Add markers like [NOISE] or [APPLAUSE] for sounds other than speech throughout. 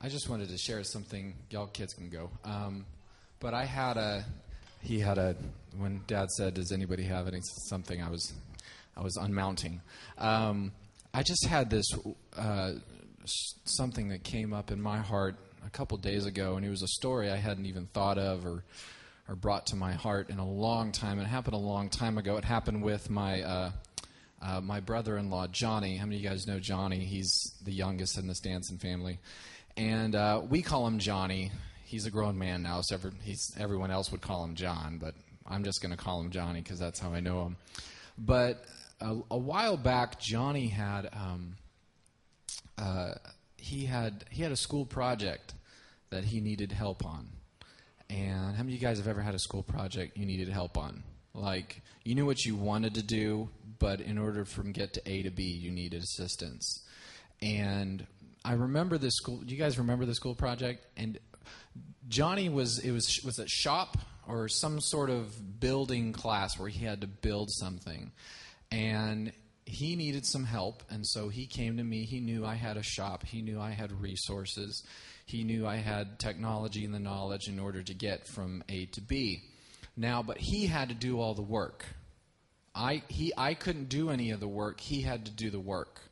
I just wanted to share something. Y'all kids can go. Um, but I had a. He had a. When Dad said, "Does anybody have any something?" I was, I was unmounting. Um, I just had this uh, something that came up in my heart a couple days ago, and it was a story I hadn't even thought of or or brought to my heart in a long time. It happened a long time ago. It happened with my uh, uh, my brother-in-law Johnny. How many of you guys know Johnny? He's the youngest in the Stanson family, and uh, we call him Johnny. He's a grown man now, so every, everyone else would call him John, but I'm just going to call him Johnny because that's how I know him. But a, a while back, Johnny had um, uh, he had he had a school project that he needed help on. And how many of you guys have ever had a school project you needed help on? Like you knew what you wanted to do, but in order from get to A to B, you needed assistance. And I remember this school. Do you guys remember the school project? And Johnny was it was was a shop or some sort of building class where he had to build something, and he needed some help, and so he came to me. He knew I had a shop. He knew I had resources. He knew I had technology and the knowledge in order to get from A to B. Now, but he had to do all the work. I he I couldn't do any of the work. He had to do the work.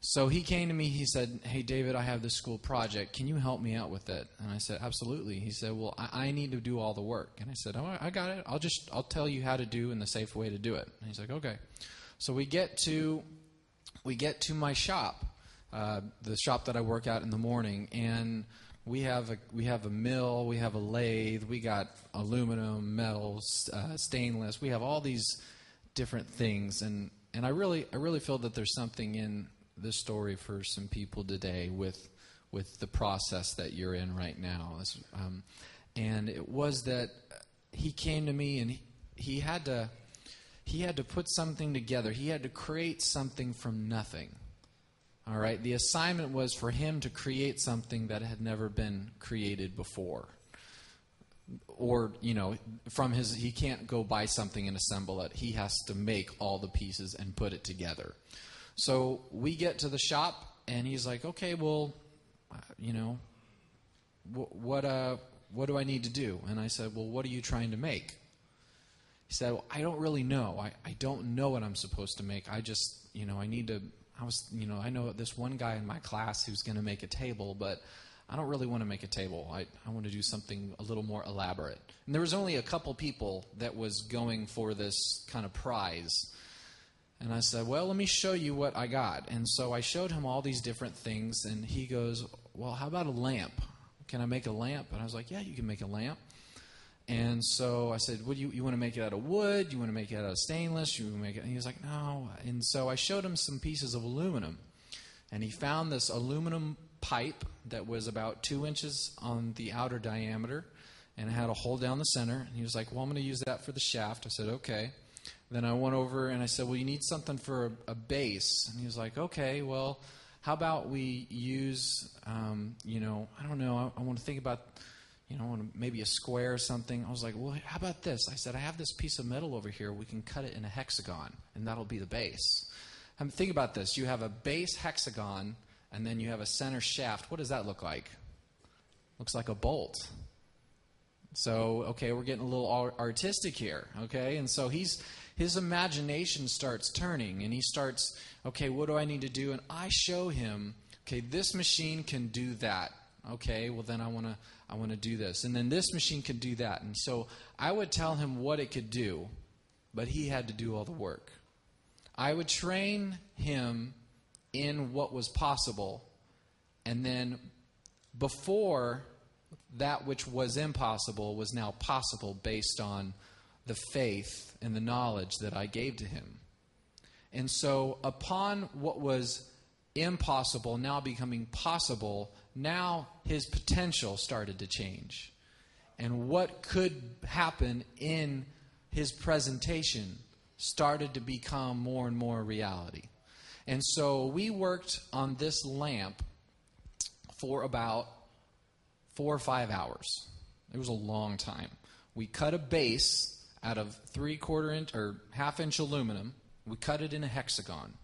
So he came to me. He said, "Hey, David, I have this school project. Can you help me out with it?" And I said, "Absolutely." He said, "Well, I, I need to do all the work." And I said, "Oh, I got it. I'll just I'll tell you how to do and the safe way to do it." And he's like, "Okay." So we get to we get to my shop, uh, the shop that I work at in the morning, and we have a we have a mill, we have a lathe, we got aluminum, metals, uh, stainless. We have all these different things, and and I really I really feel that there's something in this story for some people today with with the process that you're in right now. Um, and it was that he came to me and he, he had to he had to put something together. He had to create something from nothing. All right? The assignment was for him to create something that had never been created before. Or, you know, from his, he can't go buy something and assemble it. He has to make all the pieces and put it together. So we get to the shop, and he's like, okay, well, you know, what, what, uh, what do I need to do? And I said, well, what are you trying to make? He said, well, I don't really know. I, I don't know what I'm supposed to make. I just, you know, I need to, I was, you know, I know this one guy in my class who's going to make a table, but I don't really want to make a table. I, I want to do something a little more elaborate. And there was only a couple people that was going for this kind of prize. And I said, Well, let me show you what I got. And so I showed him all these different things, and he goes, Well, how about a lamp? Can I make a lamp? And I was like, Yeah, you can make a lamp. And so I said, "Would you you want to make it out of wood? You want to make it out of stainless? You want to make it?" And he was like, "No." And so I showed him some pieces of aluminum, and he found this aluminum pipe that was about two inches on the outer diameter, and had a hole down the center. And he was like, "Well, I'm going to use that for the shaft." I said, "Okay." Then I went over and I said, "Well, you need something for a, a base." And he was like, "Okay, well." How about we use, um, you know, I don't know, I, I want to think about you know, maybe a square or something. I was like, well, how about this? I said, I have this piece of metal over here. We can cut it in a hexagon, and that'll be the base. I mean, think about this. You have a base hexagon, and then you have a center shaft. What does that look like? Looks like a bolt. So, okay, we're getting a little artistic here, okay? And so he's his imagination starts turning, and he starts, okay, what do I need to do? And I show him, okay, this machine can do that. Okay, well then I want to I want to do this. And then this machine can do that. And so I would tell him what it could do, but he had to do all the work. I would train him in what was possible, and then before that which was impossible was now possible based on the faith and the knowledge that I gave to him. And so, upon what was impossible now becoming possible, now his potential started to change. And what could happen in his presentation started to become more and more reality. And so we worked on this lamp for about four or five hours. It was a long time. We cut a base out of three quarter inch or half inch aluminum. We cut it in a hexagon.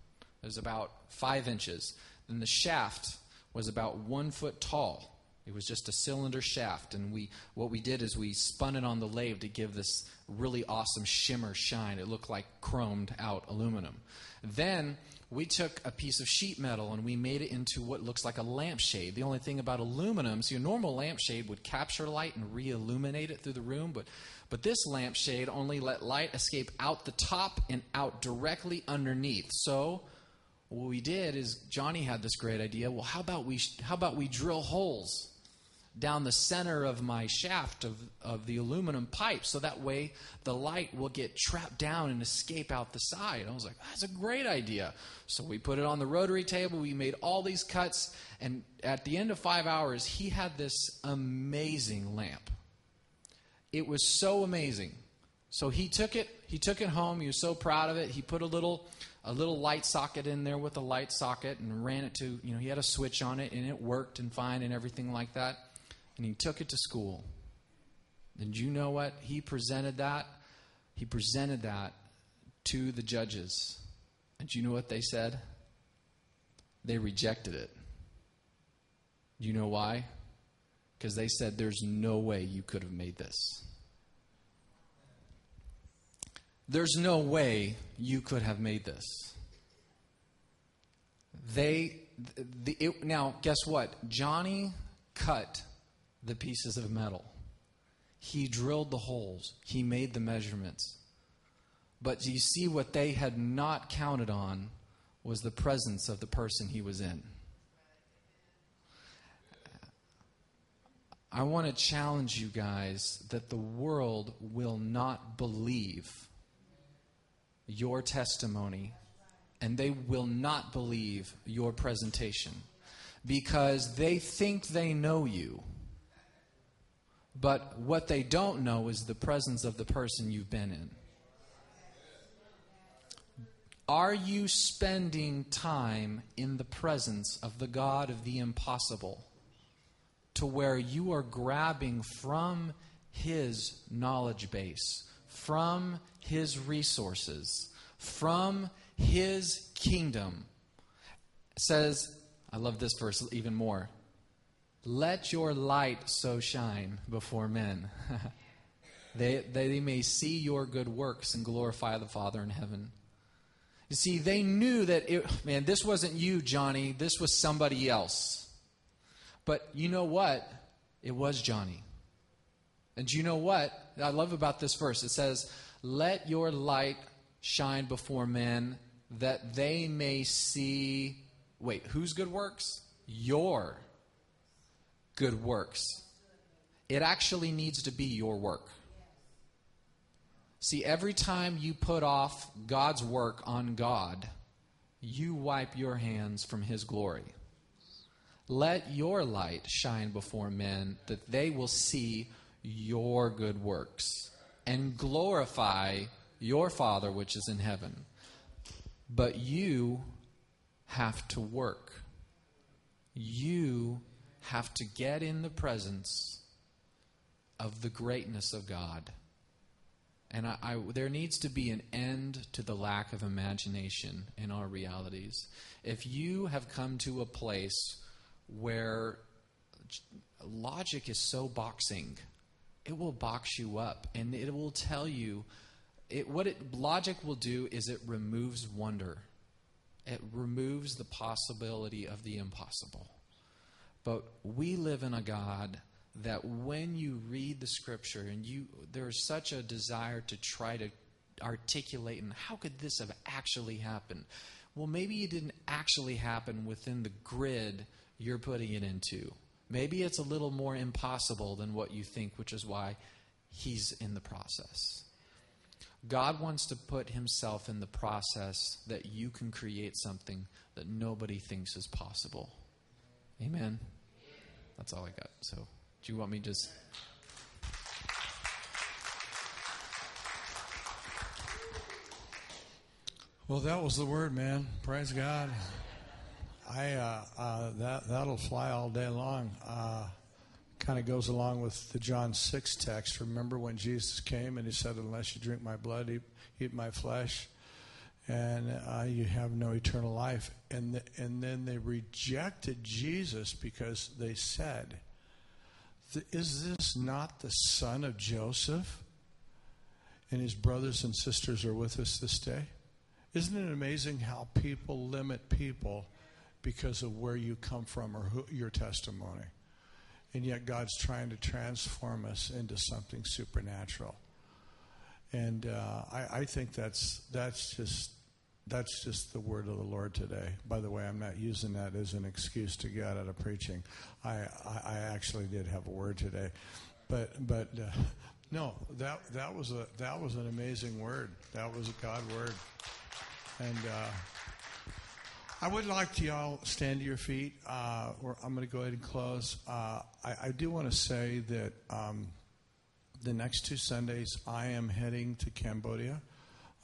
It was about five inches. Then the shaft was about one foot tall. It was just a cylinder shaft, and we what we did is we spun it on the lathe to give this really awesome shimmer shine. It looked like chromed out aluminum. Then we took a piece of sheet metal and we made it into what looks like a lampshade. The only thing about aluminum, see, a normal lampshade would capture light and re-illuminate it through the room, but but this lampshade only let light escape out the top and out directly underneath. So what we did is Johnny had this great idea. Well, how about we how about we drill holes down the center of my shaft of, of the aluminum pipe so that way the light will get trapped down and escape out the side. I was like, that's a great idea. So we put it on the rotary table, we made all these cuts, and at the end of five hours, he had this amazing lamp. It was so amazing. So he took it, he took it home, he was so proud of it. He put a little a little light socket in there with a light socket and ran it to, you know, he had a switch on it and it worked and fine and everything like that and he took it to school. And you know what? He presented that. He presented that to the judges. And you know what they said? They rejected it. You know why? Because they said, There's no way you could have made this. There's no way you could have made this. They, the, it, now, guess what? Johnny cut the pieces of metal. He drilled the holes. He made the measurements. But you see, what they had not counted on was the presence of the person he was in. I want to challenge you guys that the world will not believe your testimony and they will not believe your presentation because they think they know you but what they don't know is the presence of the person you've been in. Are you spending time in the presence of the God of the impossible to where you are grabbing from His knowledge base, from His resources, from His kingdom? Says, I love this verse even more. Let your light so shine before men. [LAUGHS] they, they may see your good works and glorify the Father in heaven. You see, they knew that, it, man, this wasn't you, Johnny. This was somebody else. But you know what? It was Johnny. And you know what I love about this verse? It says, Let your light shine before men that they may see. Wait, whose good works? Your good works. It actually needs to be your work. See, every time you put off God's work on God, you wipe your hands from His glory. Let your light shine before men that they will see your good works and glorify your Father which is in heaven. But you have to work. You have to get in the presence of the greatness of God. And I, I, there needs to be an end to the lack of imagination in our realities. If you have come to a place where logic is so boxing, it will box you up and it will tell you it, what it, logic will do is it removes wonder. It removes the possibility of the impossible. But we live in a God that when you read the scripture and you there's such a desire to try to articulate and how could this have actually happened? Well, maybe it didn't actually happen within the grid you're putting it into. Maybe it's a little more impossible than what you think, which is why he's in the process. God wants to put himself in the process that you can create something that nobody thinks is possible. Amen. That's all I got. So, do you want me just. Well, that was the word, man. Praise God. I uh, uh, that that'll fly all day long. Uh, kind of goes along with the John six text. Remember when Jesus came and he said, "Unless you drink my blood, eat, eat my flesh." And uh, you have no eternal life. And, the, and then they rejected Jesus because they said, Is this not the son of Joseph? And his brothers and sisters are with us this day. Isn't it amazing how people limit people because of where you come from or who, your testimony? And yet God's trying to transform us into something supernatural. And uh, I, I think that's that's just that's just the word of the Lord today. By the way, I'm not using that as an excuse to get out of preaching. I, I, I actually did have a word today, but but uh, no, that that was a that was an amazing word. That was a God word, and uh, I would like to y'all stand to your feet. Uh, I'm going to go ahead and close. Uh, I, I, do want to say that. Um, the next two Sundays, I am heading to Cambodia.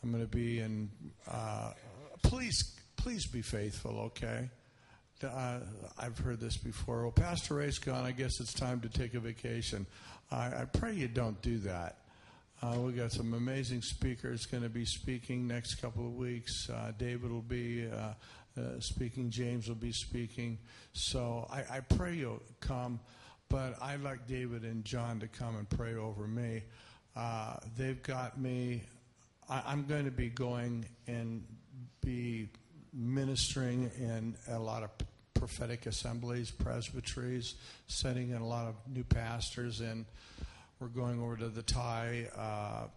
I'm going to be in. Uh, please, please be faithful, okay? Uh, I've heard this before. Well, Pastor Ray's gone. I guess it's time to take a vacation. I, I pray you don't do that. Uh, we got some amazing speakers going to be speaking next couple of weeks. Uh, David will be uh, uh, speaking. James will be speaking. So I, I pray you'll come but I'd like David and John to come and pray over me. Uh, they've got me. I, am going to be going and be ministering in a lot of prophetic assemblies, presbyteries, sending in a lot of new pastors, and we're going over to the Thai. Uh,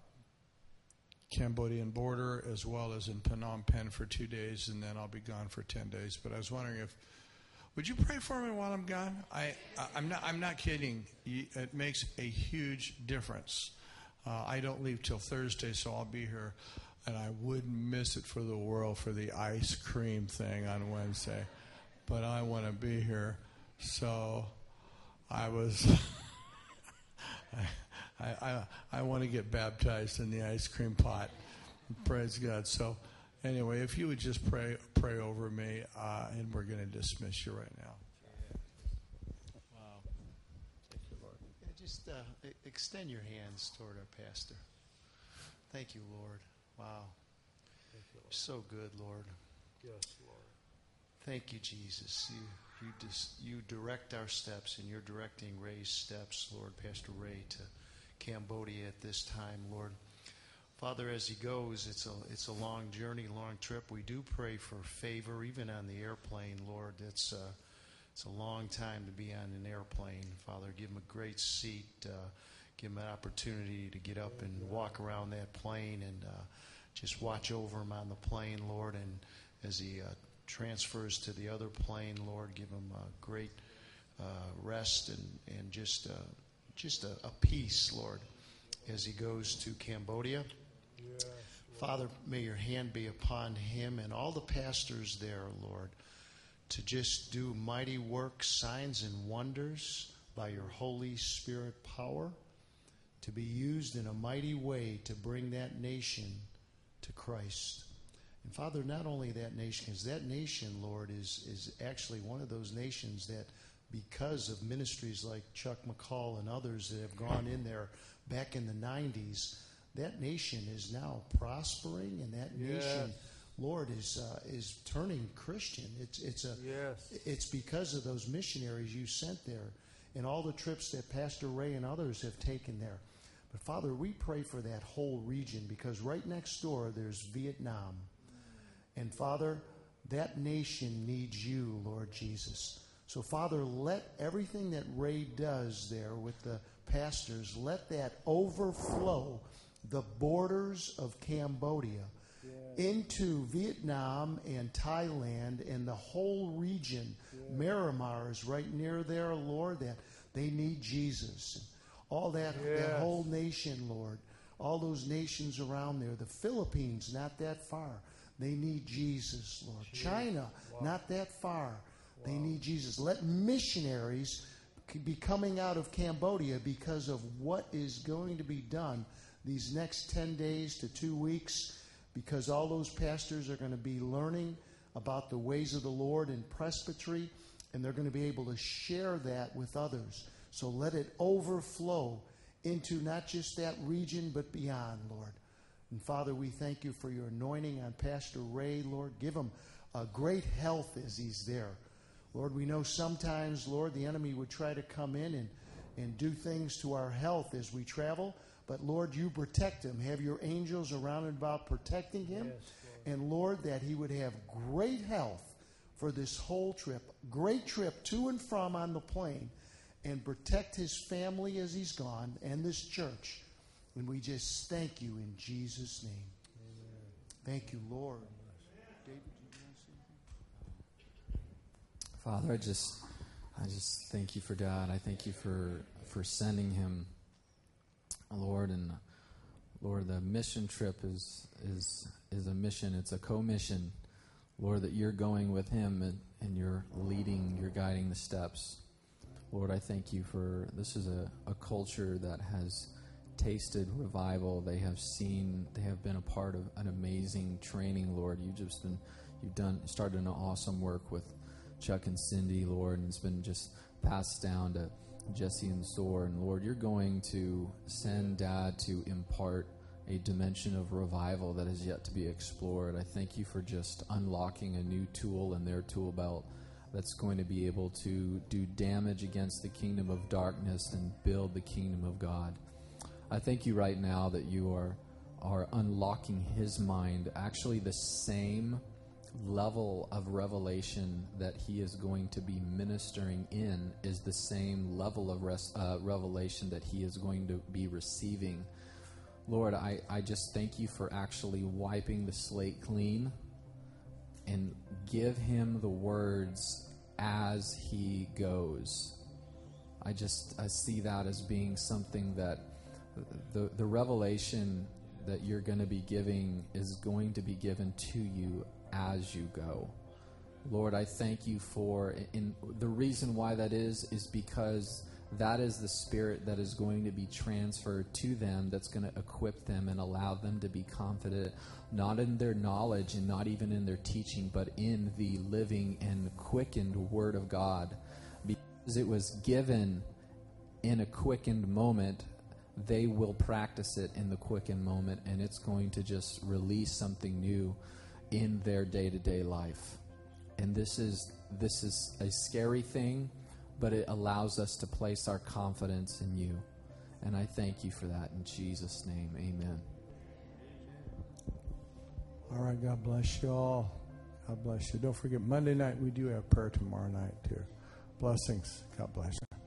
Cambodian border as well as in Phnom Penh for two days, and then I'll be gone for 10 days. But I was wondering if would you pray for me while I'm gone? I, I'm not. I'm not kidding. It makes a huge difference. Uh, I don't leave till Thursday, so I'll be here, and I wouldn't miss it for the world for the ice cream thing on Wednesday. But I want to be here, so I was. [LAUGHS] I, I, I want to get baptized in the ice cream pot. Praise God. So. Anyway, if you would just pray pray over me, uh, and we're going to dismiss you right now. Wow. Thank you, Lord. Yeah, just uh, extend your hands toward our pastor. Thank you, Lord. Wow. Thank you, Lord. So good, Lord. Yes, Lord. Thank you, Jesus. You you dis, you direct our steps, and you're directing Ray's steps, Lord, Pastor Ray, to Cambodia at this time, Lord. Father, as he goes, it's a it's a long journey, long trip. We do pray for favor, even on the airplane, Lord. It's uh, it's a long time to be on an airplane. Father, give him a great seat. Uh, give him an opportunity to get up and walk around that plane and uh, just watch over him on the plane, Lord. And as he uh, transfers to the other plane, Lord, give him a great uh, rest and and just uh, just a, a peace, Lord, as he goes to Cambodia. Father, may your hand be upon him and all the pastors there, Lord, to just do mighty works, signs, and wonders by your Holy Spirit power, to be used in a mighty way to bring that nation to Christ. And Father, not only that nation, because that nation, Lord, is, is actually one of those nations that, because of ministries like Chuck McCall and others that have gone in there back in the 90s, that nation is now prospering, and that yes. nation, Lord, is uh, is turning Christian. It's it's a yes. it's because of those missionaries you sent there, and all the trips that Pastor Ray and others have taken there. But Father, we pray for that whole region because right next door there's Vietnam, and Father, that nation needs you, Lord Jesus. So Father, let everything that Ray does there with the pastors, let that overflow the borders of Cambodia yeah. into Vietnam and Thailand and the whole region. Yeah. Myanmar is right near there, Lord, that they need Jesus. All that, yes. that whole nation, Lord, all those nations around there. The Philippines, not that far. They need Jesus, Lord. Jeez. China, wow. not that far. Wow. They need Jesus. Let missionaries be coming out of Cambodia because of what is going to be done these next 10 days to two weeks because all those pastors are going to be learning about the ways of the Lord in presbytery and they're going to be able to share that with others. So let it overflow into not just that region but beyond, Lord. And Father, we thank you for your anointing on Pastor Ray, Lord. Give him a great health as he's there. Lord, we know sometimes, Lord, the enemy would try to come in and, and do things to our health as we travel. But Lord, you protect him. Have your angels around and about protecting him. Yes, and Lord, that he would have great health for this whole trip. Great trip to and from on the plane. And protect his family as he's gone and this church. And we just thank you in Jesus' name. Thank you, Lord. David, you want to say anything? Father, I just, I just thank you for God. I thank you for for sending him, Lord, and Lord, the mission trip is is is a mission. It's a co-mission, Lord, that you're going with him and, and you're leading, you're guiding the steps. Lord, I thank you for this is a, a culture that has tasted revival. They have seen, they have been a part of an amazing training, Lord. You've just been, you've done, started an awesome work with Chuck and Cindy, Lord, and it's been just passed down to Jesse and Thor. And Lord, you're going to send Dad to impart a dimension of revival that is yet to be explored. I thank you for just unlocking a new tool in their tool belt that's going to be able to do damage against the kingdom of darkness and build the kingdom of God. I thank you right now that you are are unlocking his mind actually the same level of revelation that he is going to be ministering in is the same level of res- uh, revelation that he is going to be receiving. Lord, I, I just thank you for actually wiping the slate clean and give him the words as he goes. I just I see that as being something that the the revelation that you're going to be giving is going to be given to you as you go. Lord, I thank you for in the reason why that is is because that is the spirit that is going to be transferred to them that's going to equip them and allow them to be confident not in their knowledge and not even in their teaching but in the living and quickened word of God because it was given in a quickened moment they will practice it in the quickened moment and it's going to just release something new in their day-to-day life and this is this is a scary thing but it allows us to place our confidence in you and i thank you for that in jesus name amen All right, God bless you all. God bless you. Don't forget, Monday night we do have prayer tomorrow night, too. Blessings. God bless you.